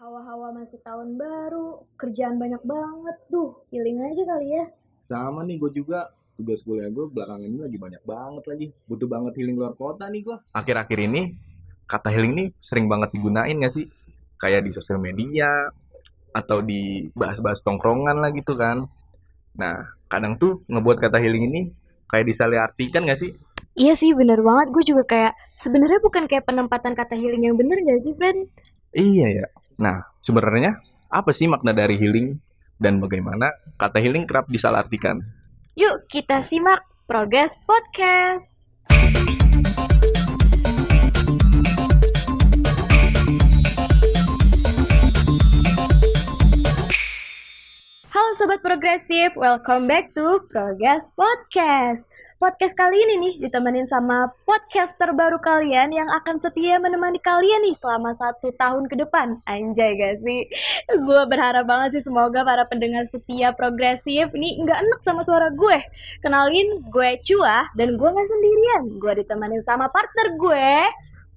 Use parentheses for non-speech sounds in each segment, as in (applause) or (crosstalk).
Hawa-hawa masih tahun baru, kerjaan banyak banget tuh. Healing aja kali ya. Sama nih gue juga tugas kuliah gue belakangan ini lagi banyak banget lagi. Butuh banget healing luar kota nih gue. Akhir-akhir ini kata healing nih sering banget digunain gak sih? Kayak di sosial media atau di bahas-bahas tongkrongan lah gitu kan. Nah, kadang tuh ngebuat kata healing ini kayak disalah artikan gak sih? Iya sih, bener banget. Gue juga kayak, sebenarnya bukan kayak penempatan kata healing yang bener gak sih, friend? Iya ya. Nah, sebenarnya apa sih makna dari healing dan bagaimana kata healing kerap disalahartikan? Yuk kita simak Progress Podcast. Halo Sobat Progresif, welcome back to Progress Podcast. Podcast kali ini nih ditemenin sama podcast terbaru kalian yang akan setia menemani kalian nih selama satu tahun ke depan. Anjay gak sih? Gue berharap banget sih semoga para pendengar setia progresif ini nggak enak sama suara gue. Kenalin, gue Cua dan gue nggak sendirian. Gue ditemenin sama partner gue.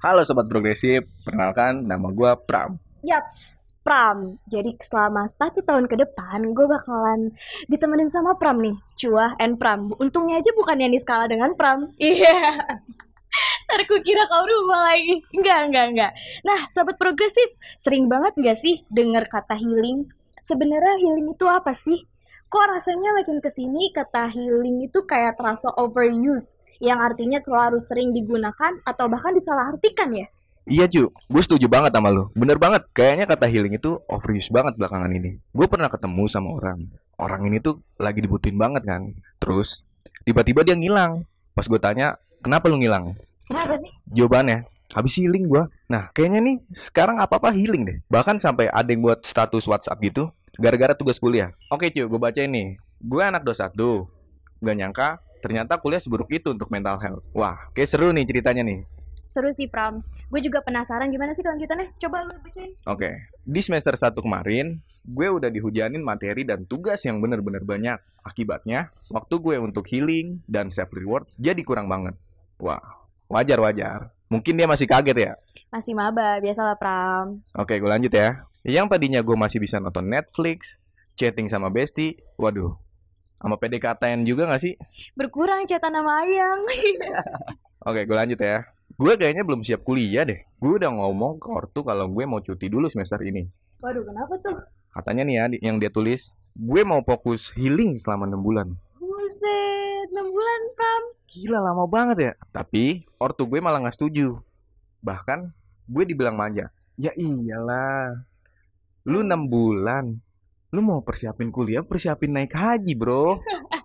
Halo Sobat Progresif, perkenalkan nama gue Pram. Yaps, Pram. Jadi selama satu tahun ke depan, gue bakalan ditemenin sama Pram nih. Cua and Pram. Untungnya aja bukan yang di skala dengan Pram. Iya. (laughs) Ntar gue kira kau rumah lagi. Enggak, enggak, enggak. Nah, sobat progresif, sering banget gak sih denger kata healing? Sebenarnya healing itu apa sih? Kok rasanya makin ke sini kata healing itu kayak terasa overuse, yang artinya terlalu sering digunakan atau bahkan disalahartikan ya? Iya cu, gue setuju banget sama lo. Bener banget, kayaknya kata healing itu overuse banget belakangan ini. Gue pernah ketemu sama orang. Orang ini tuh lagi dibutuhin banget kan. Terus, tiba-tiba dia ngilang. Pas gue tanya, kenapa lu ngilang? Kenapa sih? Jawabannya, habis healing gue. Nah, kayaknya nih sekarang apa-apa healing deh. Bahkan sampai ada yang buat status WhatsApp gitu, gara-gara tugas kuliah. Oke cu, gue baca ini. Gue anak 21. Gak nyangka, ternyata kuliah seburuk itu untuk mental health. Wah, kayak seru nih ceritanya nih. Seru sih Pram. Gue juga penasaran gimana sih kelanjutannya. Coba lu bacain. Oke, di semester 1 kemarin, gue udah dihujanin materi dan tugas yang bener-bener banyak. Akibatnya, waktu gue untuk healing dan self reward jadi kurang banget. Wah, wajar-wajar. Mungkin dia masih kaget ya. Masih maba, biasalah Pram. Oke, gue lanjut ya. Yang tadinya gue masih bisa nonton Netflix, chatting sama bestie, waduh. Sama PDKT juga gak sih? Berkurang cetan sama Ayang. (laughs) Oke, gue lanjut ya. Gue kayaknya belum siap kuliah deh. Gue udah ngomong ke ortu kalau gue mau cuti dulu semester ini. Waduh, kenapa tuh? Katanya nih ya, yang dia tulis, gue mau fokus healing selama 6 bulan. Buset, 6 bulan Pram. Gila lama banget ya. Tapi ortu gue malah nggak setuju. Bahkan gue dibilang manja. Ya iyalah. Lu 6 bulan. Lu mau persiapin kuliah, persiapin naik haji bro. (laughs)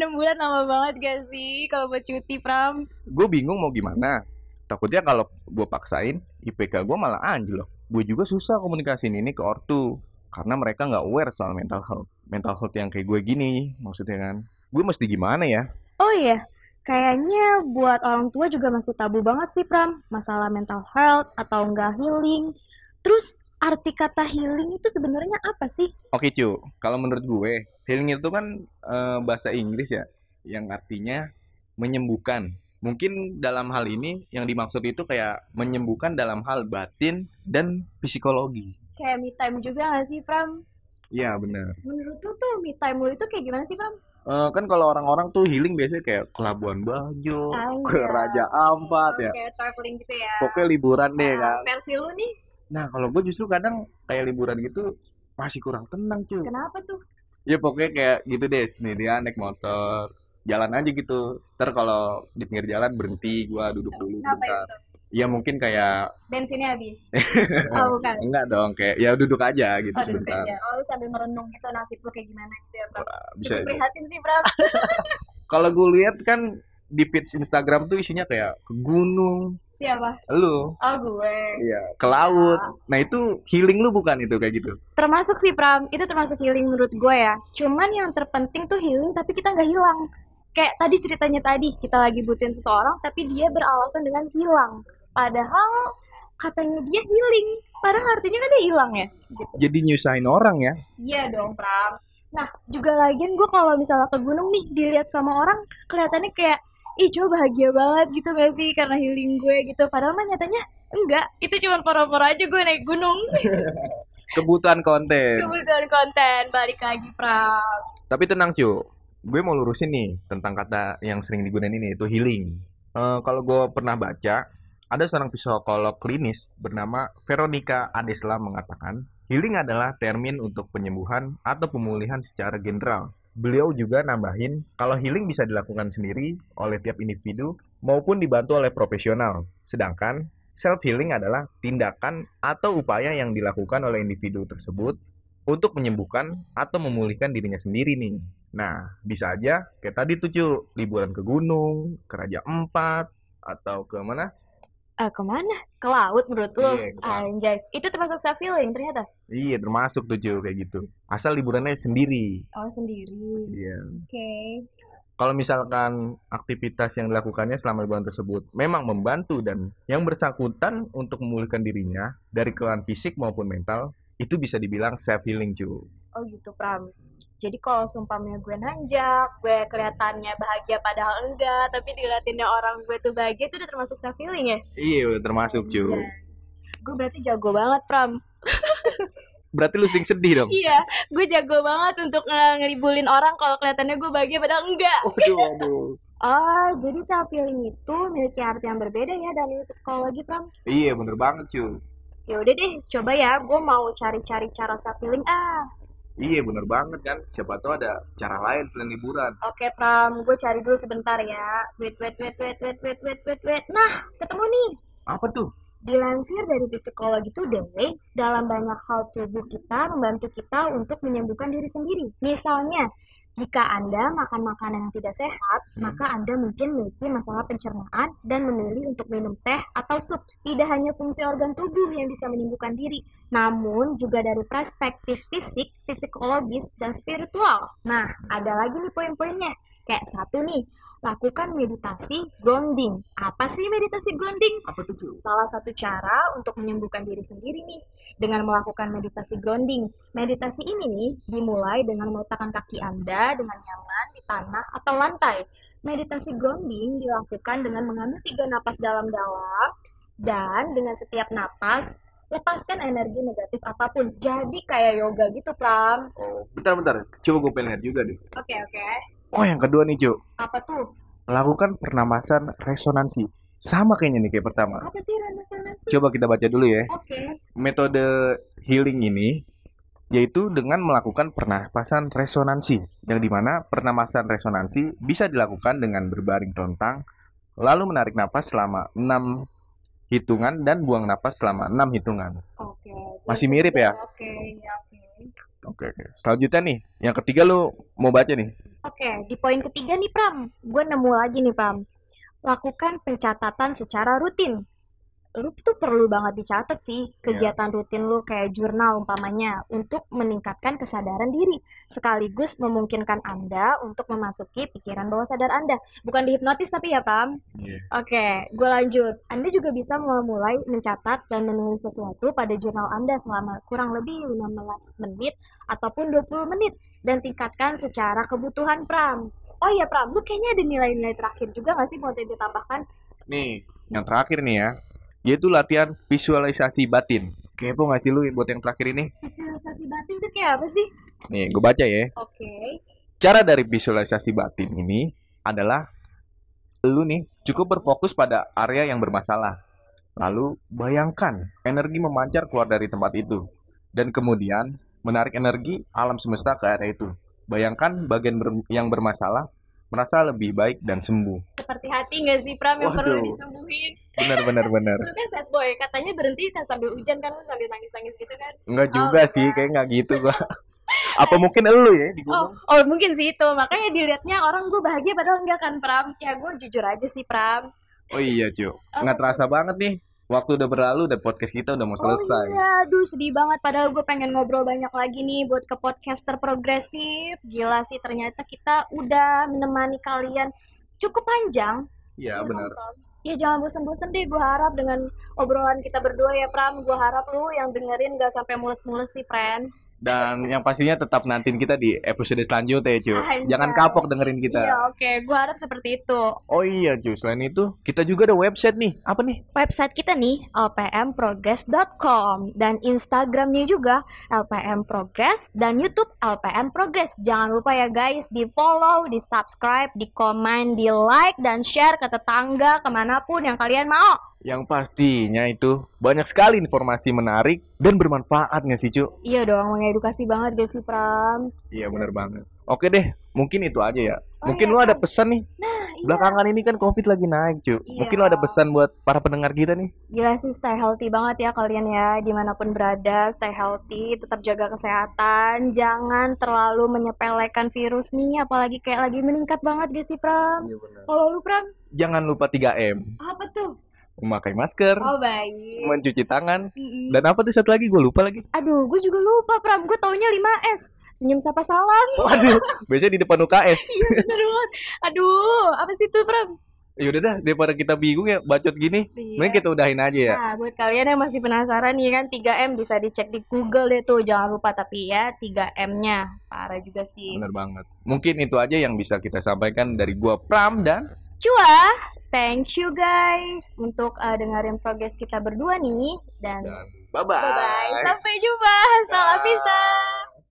6 bulan lama banget gak sih kalau buat cuti Pram? Gue bingung mau gimana. Takutnya kalau gue paksain, IPK gue malah anjlok. Gue juga susah komunikasiin ini ke ortu. Karena mereka nggak aware soal mental health. Mental health yang kayak gue gini, maksudnya kan. Gue mesti gimana ya? Oh iya, kayaknya buat orang tua juga masih tabu banget sih Pram. Masalah mental health atau enggak healing. Terus arti kata healing itu sebenarnya apa sih? Oke cu, kalau menurut gue healing itu kan eh, bahasa Inggris ya, yang artinya menyembuhkan. Mungkin dalam hal ini yang dimaksud itu kayak menyembuhkan dalam hal batin dan psikologi. Kayak me time juga gak sih Pram? Iya bener. Menurut lu tuh me time lu itu kayak gimana sih Pram? Eh, kan kalau orang-orang tuh healing biasanya kayak ke Labuan Bajo, ke Anjay. Raja Ampat ya. Kayak traveling gitu ya. Pokoknya liburan deh Nah, kan. versi lu nih, Nah kalau gue justru kadang kayak liburan gitu masih kurang tenang cuy. kenapa tuh? Ya pokoknya kayak gitu deh sendirian naik motor jalan aja gitu. Ntar kalau di pinggir jalan berhenti gua duduk dulu sebentar. tuh? Ya mungkin kayak Bensinnya habis. (laughs) oh bukan. enggak dong kayak ya duduk aja gitu Oh, duduk sebentar. aja. Oh, lu sambil merenung gitu nasib lu kayak gimana gitu ya. Wah, bisa. Prihatin sih, Pram. (laughs) Kalau gue lihat kan di feeds Instagram tuh isinya kayak ke gunung, Siapa? lu, Oh, gue. iya, ke laut. Nah itu healing lu bukan itu kayak gitu? Termasuk sih, Pram. Itu termasuk healing menurut gue ya. Cuman yang terpenting tuh healing tapi kita nggak hilang. Kayak tadi ceritanya tadi, kita lagi butuhin seseorang tapi dia beralasan dengan hilang. Padahal katanya dia healing. Padahal artinya kan dia hilang ya. Gitu. Jadi nyusahin orang ya? Iya dong, Pram. Nah, juga lagian gue kalau misalnya ke gunung nih, dilihat sama orang, kelihatannya kayak, ih coba bahagia banget gitu gak sih karena healing gue gitu. Padahal mah nyatanya enggak, itu cuma pura-pura aja gue naik gunung. (laughs) kebutuhan konten. Kebutuhan konten, balik lagi Pram. Tapi tenang cu, gue mau lurusin nih tentang kata yang sering digunain ini itu healing. Eh, kalau gue pernah baca, ada seorang psikolog klinis bernama Veronica Adesla mengatakan, healing adalah termin untuk penyembuhan atau pemulihan secara general. Beliau juga nambahin kalau healing bisa dilakukan sendiri oleh tiap individu maupun dibantu oleh profesional. Sedangkan self healing adalah tindakan atau upaya yang dilakukan oleh individu tersebut untuk menyembuhkan atau memulihkan dirinya sendiri nih. Nah, bisa aja kayak tadi tuh liburan ke gunung, ke Raja Empat, atau ke mana? Eh, ke mana? Ke laut menurut lu? Iya. Anjay, itu termasuk self healing ternyata. Iya, termasuk tuh cu, kayak gitu. Asal liburannya sendiri. Oh sendiri. Iya. Oke. Kalau misalkan aktivitas yang dilakukannya selama liburan tersebut memang membantu dan yang bersangkutan untuk memulihkan dirinya dari kelelahan fisik maupun mental, itu bisa dibilang self healing cu. Oh gitu Pram. Jadi kalau sumpahnya gue nanjak, gue kelihatannya bahagia padahal enggak, tapi diliatinnya orang gue tuh bahagia itu udah termasuk self healing ya? Iya, udah termasuk cu. Iya. Gue berarti jago banget Pram. Berarti lu sering sedih dong? Iya, gue jago banget untuk nge- ngeribulin orang kalau kelihatannya gue bahagia padahal enggak. Waduh, waduh. Oh, jadi self healing itu memiliki arti yang berbeda ya dari psikologi Pram. Iya, bener banget cu. Ya udah deh, coba ya, gue mau cari-cari cara self healing ah. Iya, bener banget kan. Siapa tahu ada cara lain selain liburan. Oke Pram, gue cari dulu sebentar ya. Wait, wait, wait, wait, wait, wait, wait, wait, wait. Nah, ketemu nih. Apa tuh? Dilansir dari Psikologi Today, dalam banyak hal tubuh kita membantu kita untuk menyembuhkan diri sendiri. Misalnya, jika Anda makan makanan yang tidak sehat, Hmm. maka Anda mungkin memiliki masalah pencernaan dan memilih untuk minum teh atau sup. Tidak hanya fungsi organ tubuh yang bisa menyembuhkan diri, namun juga dari perspektif fisik, psikologis, dan spiritual. Nah, ada lagi nih poin-poinnya. Kayak satu nih, lakukan meditasi grounding. Apa sih meditasi grounding? Apa cu? Salah satu cara untuk menyembuhkan diri sendiri nih dengan melakukan meditasi grounding. Meditasi ini nih dimulai dengan meletakkan kaki Anda dengan nyaman di tanah atau lantai. Meditasi grounding dilakukan dengan mengambil tiga napas dalam-dalam dan dengan setiap napas lepaskan energi negatif apa pun. Jadi kayak yoga gitu, Pram. Oh, bentar, bentar. Coba gue pengen lihat juga deh. Oke, oke. Oh, yang kedua nih, cu. Apa tuh? Lakukan pernapasan resonansi. Sama kayaknya nih kayak pertama. Apa sih resonansi? Coba kita baca dulu ya. Oke. Metode healing ini yaitu dengan melakukan pernapasan resonansi. Yang di mana pernapasan resonansi bisa dilakukan dengan berbaring telentang, lalu menarik napas selama 6 hitungan dan buang napas selama 6 hitungan. Oke. Masih mirip ya? Oke, ya oke. Oke, oke. Selanjutnya nih, yang ketiga lu mau baca nih. Oke, di poin ketiga nih Pram, gue nemu lagi nih Pram. Lakukan pencatatan secara rutin. Lu tuh perlu banget dicatat sih kegiatan rutin lu kayak jurnal umpamanya untuk meningkatkan kesadaran diri sekaligus memungkinkan Anda untuk memasuki pikiran bawah sadar Anda. Bukan dihipnotis tapi ya Pram. Iya. Oke, gue lanjut. Anda juga bisa mulai mencatat dan menulis sesuatu pada jurnal Anda selama kurang lebih 15 menit ataupun 20 menit dan tingkatkan secara kebutuhan Pram. Oh iya Pram, lu kayaknya ada nilai-nilai terakhir juga gak sih mau ditambahkan? Nih, yang terakhir nih ya, yaitu latihan visualisasi batin. Kepo nggak sih lu buat yang terakhir ini? Visualisasi batin itu kayak apa sih? Nih, gue baca ya. Oke. Cara dari visualisasi batin ini adalah lu nih cukup berfokus pada area yang bermasalah. Lalu bayangkan energi memancar keluar dari tempat itu dan kemudian menarik energi alam semesta ke area itu. Bayangkan bagian ber- yang bermasalah merasa lebih baik dan sembuh. Seperti hati gak sih Pram yang perlu Waduh. disembuhin? Bener bener bener. Lu kan sad boy, katanya berhenti kan sambil hujan kan lu sambil nangis-nangis gitu kan? Enggak Oh, juga bukan. sih, kayak nggak gitu gua. Apa mungkin elu ya di Oh, oh mungkin sih itu. Makanya dilihatnya orang gue bahagia padahal enggak kan Pram. Ya gue jujur aja sih Pram. Oh iya, cu. Nggak terasa banget nih. Waktu udah berlalu dan podcast kita udah mau Oh selesai. iya, aduh sedih banget. Padahal gue pengen ngobrol banyak lagi nih buat ke podcaster progresif. Gila sih ternyata kita udah menemani kalian cukup panjang. Iya, benar. Pram. Ya jangan bosen-bosen deh. Gue harap dengan obrolan kita berdua ya Pram. Gue harap lu yang dengerin gak sampai mules-mules sih friends. Dan yang pastinya tetap nantiin kita di episode selanjutnya ya, cu. Anjay. Jangan kapok dengerin kita. Iya, oke. Gue harap seperti itu. Oh iya, cu. Selain itu, kita juga ada website nih. Apa nih? Website kita nih, lpmprogress.com. Dan Instagramnya juga LPM Progress. Dan Youtube LPM Progress. Jangan lupa ya guys, di follow, di subscribe, di komen, di like, dan share ke tetangga, ke mana pun yang kalian mau. Yang pastinya itu banyak sekali informasi menarik dan bermanfaat nggak sih, cu? Iya dong, mengedukasi banget gak sih Pram? Iya, bener banget. Oke deh, mungkin itu aja ya. Oh mungkin iya, lu ada pesan nih. Nah, iya. Belakangan ini kan COVID lagi naik, cu. Iya. Mungkin lu ada pesan buat para pendengar kita nih. Gila sih stay healthy banget ya kalian ya Di mana pun berada stay healthy Tetap jaga kesehatan Jangan terlalu menyepelekan virus nih Apalagi kayak lagi meningkat banget gak sih Pram Iya benar. Kalau lu Pram Jangan lupa 3M. Apa tuh? Memakai masker, Oh baik mencuci tangan, Mm-mm. dan apa tuh satu lagi gue lupa lagi. Aduh gue juga lupa Pram Gue taunya 5S Senyum sapa salam Waduh, biasanya di depan UKS. Iya bener banget Aduh apa sih tuh Pram? Yaudah dah, daripada kita bingung ya bacot gini, Iya. mending kita udahin aja ya. Nah, buat kalian yang masih penasaran nih kan 3M bisa dicek di Google deh tuh. Jangan lupa tapi ya 3M-nya. Parah juga sih. Bener banget. Mungkin itu aja yang bisa kita sampaikan dari gua Pram dan Cua, thank you guys untuk uh, dengerin progres kita berdua nih dan dan bye bye. Sampai jumpa. Salam vista.